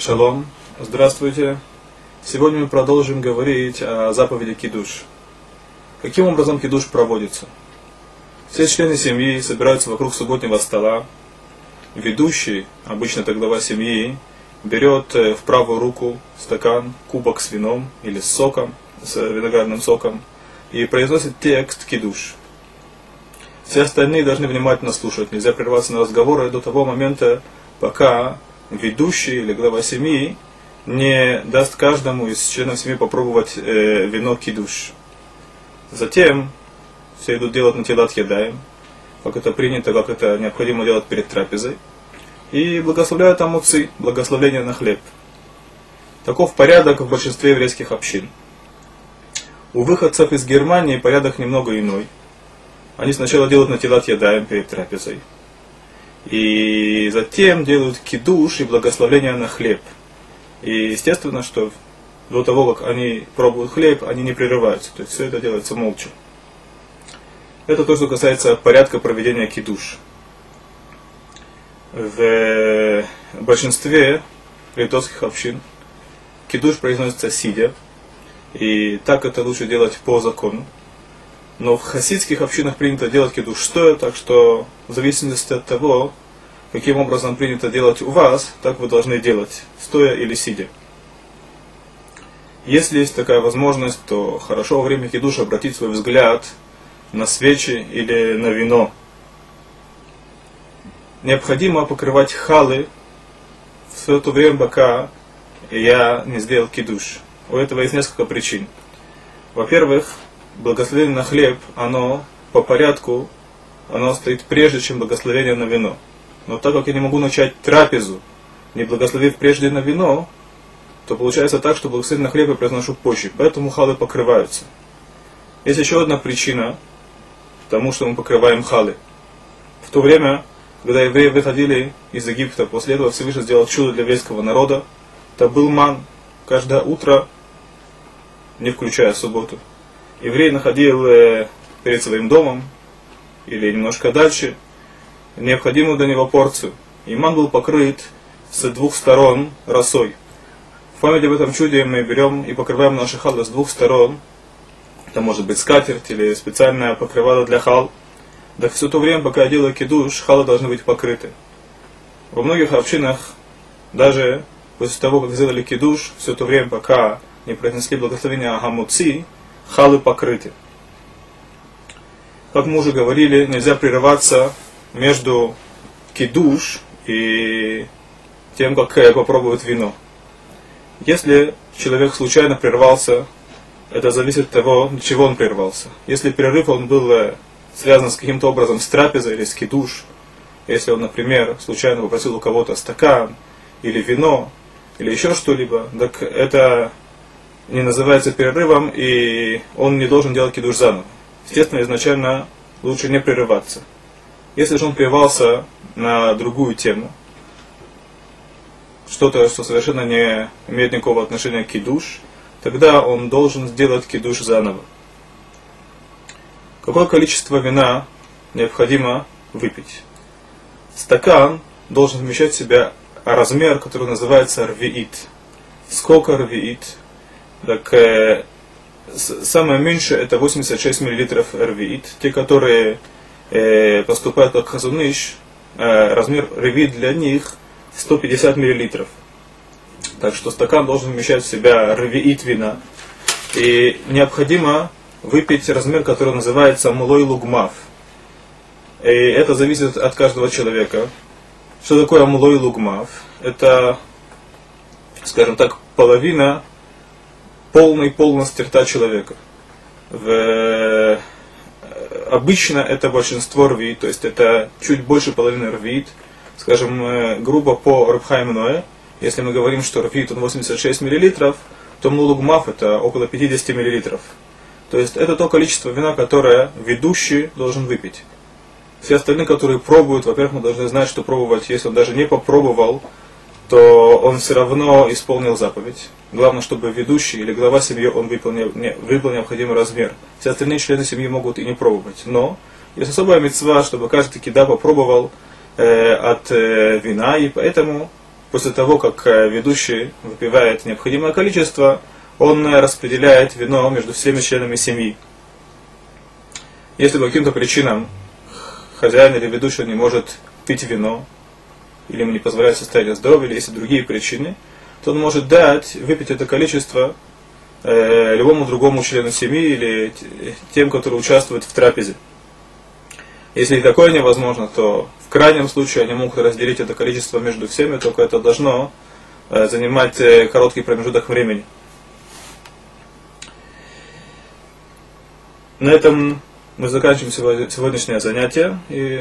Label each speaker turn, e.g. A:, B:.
A: Шалом, здравствуйте. Сегодня мы продолжим говорить о заповеди Кидуш. Каким образом Кидуш проводится? Все члены семьи собираются вокруг субботнего стола. Ведущий, обычно это глава семьи, берет э, в правую руку стакан, кубок с вином или с соком, с виноградным соком, и произносит текст Кидуш. Все остальные должны внимательно слушать, нельзя прерваться на разговоры до того момента, пока ведущий или глава семьи не даст каждому из членов семьи попробовать э, вино кидуш. Затем все идут делать на телат едаем, как это принято, как это необходимо делать перед трапезой. И благословляют амуцы, благословление на хлеб. Таков порядок в большинстве еврейских общин. У выходцев из Германии порядок немного иной. Они сначала делают на телат едаем перед трапезой. И затем делают кидуш и благословление на хлеб. И естественно, что до того, как они пробуют хлеб, они не прерываются. То есть все это делается молча. Это то, что касается порядка проведения кидуш. В большинстве литовских общин кидуш произносится сидя. И так это лучше делать по закону. Но в хасидских общинах принято делать кидуш стоя, так что в зависимости от того, каким образом принято делать у вас, так вы должны делать, стоя или сидя. Если есть такая возможность, то хорошо во время кидуша обратить свой взгляд на свечи или на вино. Необходимо покрывать халы все то время, пока я не сделал кидуш. У этого есть несколько причин. Во-первых, благословение на хлеб, оно по порядку, оно стоит прежде, чем благословение на вино. Но так как я не могу начать трапезу, не благословив прежде на вино, то получается так, что благословение на хлеб я произношу позже, поэтому халы покрываются. Есть еще одна причина тому, что мы покрываем халы. В то время, когда евреи выходили из Египта, после этого Всевышний сделал чудо для еврейского народа, это был ман. Каждое утро, не включая субботу, еврей находил э, перед своим домом или немножко дальше необходимую для него порцию. Иман был покрыт с двух сторон росой. В память об этом чуде мы берем и покрываем наши халы с двух сторон. Это может быть скатерть или специальное покрывало для хал. Да все то время, пока я делаю кидуш, халы должны быть покрыты. Во многих общинах, даже после того, как сделали кидуш, все то время, пока не произнесли благословение Агамуци, халы покрыты. Как мы уже говорили, нельзя прерываться между кидуш и тем, как попробует вино. Если человек случайно прервался, это зависит от того, для чего он прервался. Если перерыв он был э, связан с каким-то образом с трапезой или с кидуш, если он, например, случайно попросил у кого-то стакан или вино, или еще что-либо, так это не называется перерывом, и он не должен делать кидуш заново. Естественно, изначально лучше не прерываться. Если же он прервался на другую тему, что-то, что совершенно не имеет никакого отношения к кидуш, тогда он должен сделать кидуш заново. Какое количество вина необходимо выпить? Стакан должен вмещать в себя размер, который называется рвиит. Сколько рвиит? Так, э, самое меньшее это 86 мл рвиит. Те, которые э, поступают как хазуныш, э, размер реви для них 150 мл. Так что стакан должен вмещать в себя ревиит вина. И необходимо выпить размер, который называется мулой лугмав. И это зависит от каждого человека. Что такое мулой лугмав? Это, скажем так, половина полной полности рта человека. В обычно это большинство рвит, то есть это чуть больше половины рвит. Скажем, э, грубо по Рабхаймное, если мы говорим, что рвит он 86 мл, то мулугмав это около 50 мл. То есть это то количество вина, которое ведущий должен выпить. Все остальные, которые пробуют, во-первых, мы должны знать, что пробовать, если он даже не попробовал, то он все равно исполнил заповедь. Главное, чтобы ведущий или глава семьи он выполнил, не, выполнил необходимый размер. Все остальные члены семьи могут и не пробовать. Но есть особая мецва, чтобы каждый кида попробовал э, от э, вина, и поэтому после того, как э, ведущий выпивает необходимое количество, он распределяет вино между всеми членами семьи. Если по каким-то причинам хозяин или ведущий не может пить вино, или ему не позволяет состояние здоровья, или есть другие причины, то он может дать, выпить это количество э, любому другому члену семьи или тем, которые участвуют в трапезе. Если и такое невозможно, то в крайнем случае они могут разделить это количество между всеми, только это должно э, занимать э, короткий промежуток времени. На этом мы заканчиваем сегодняшнее занятие. И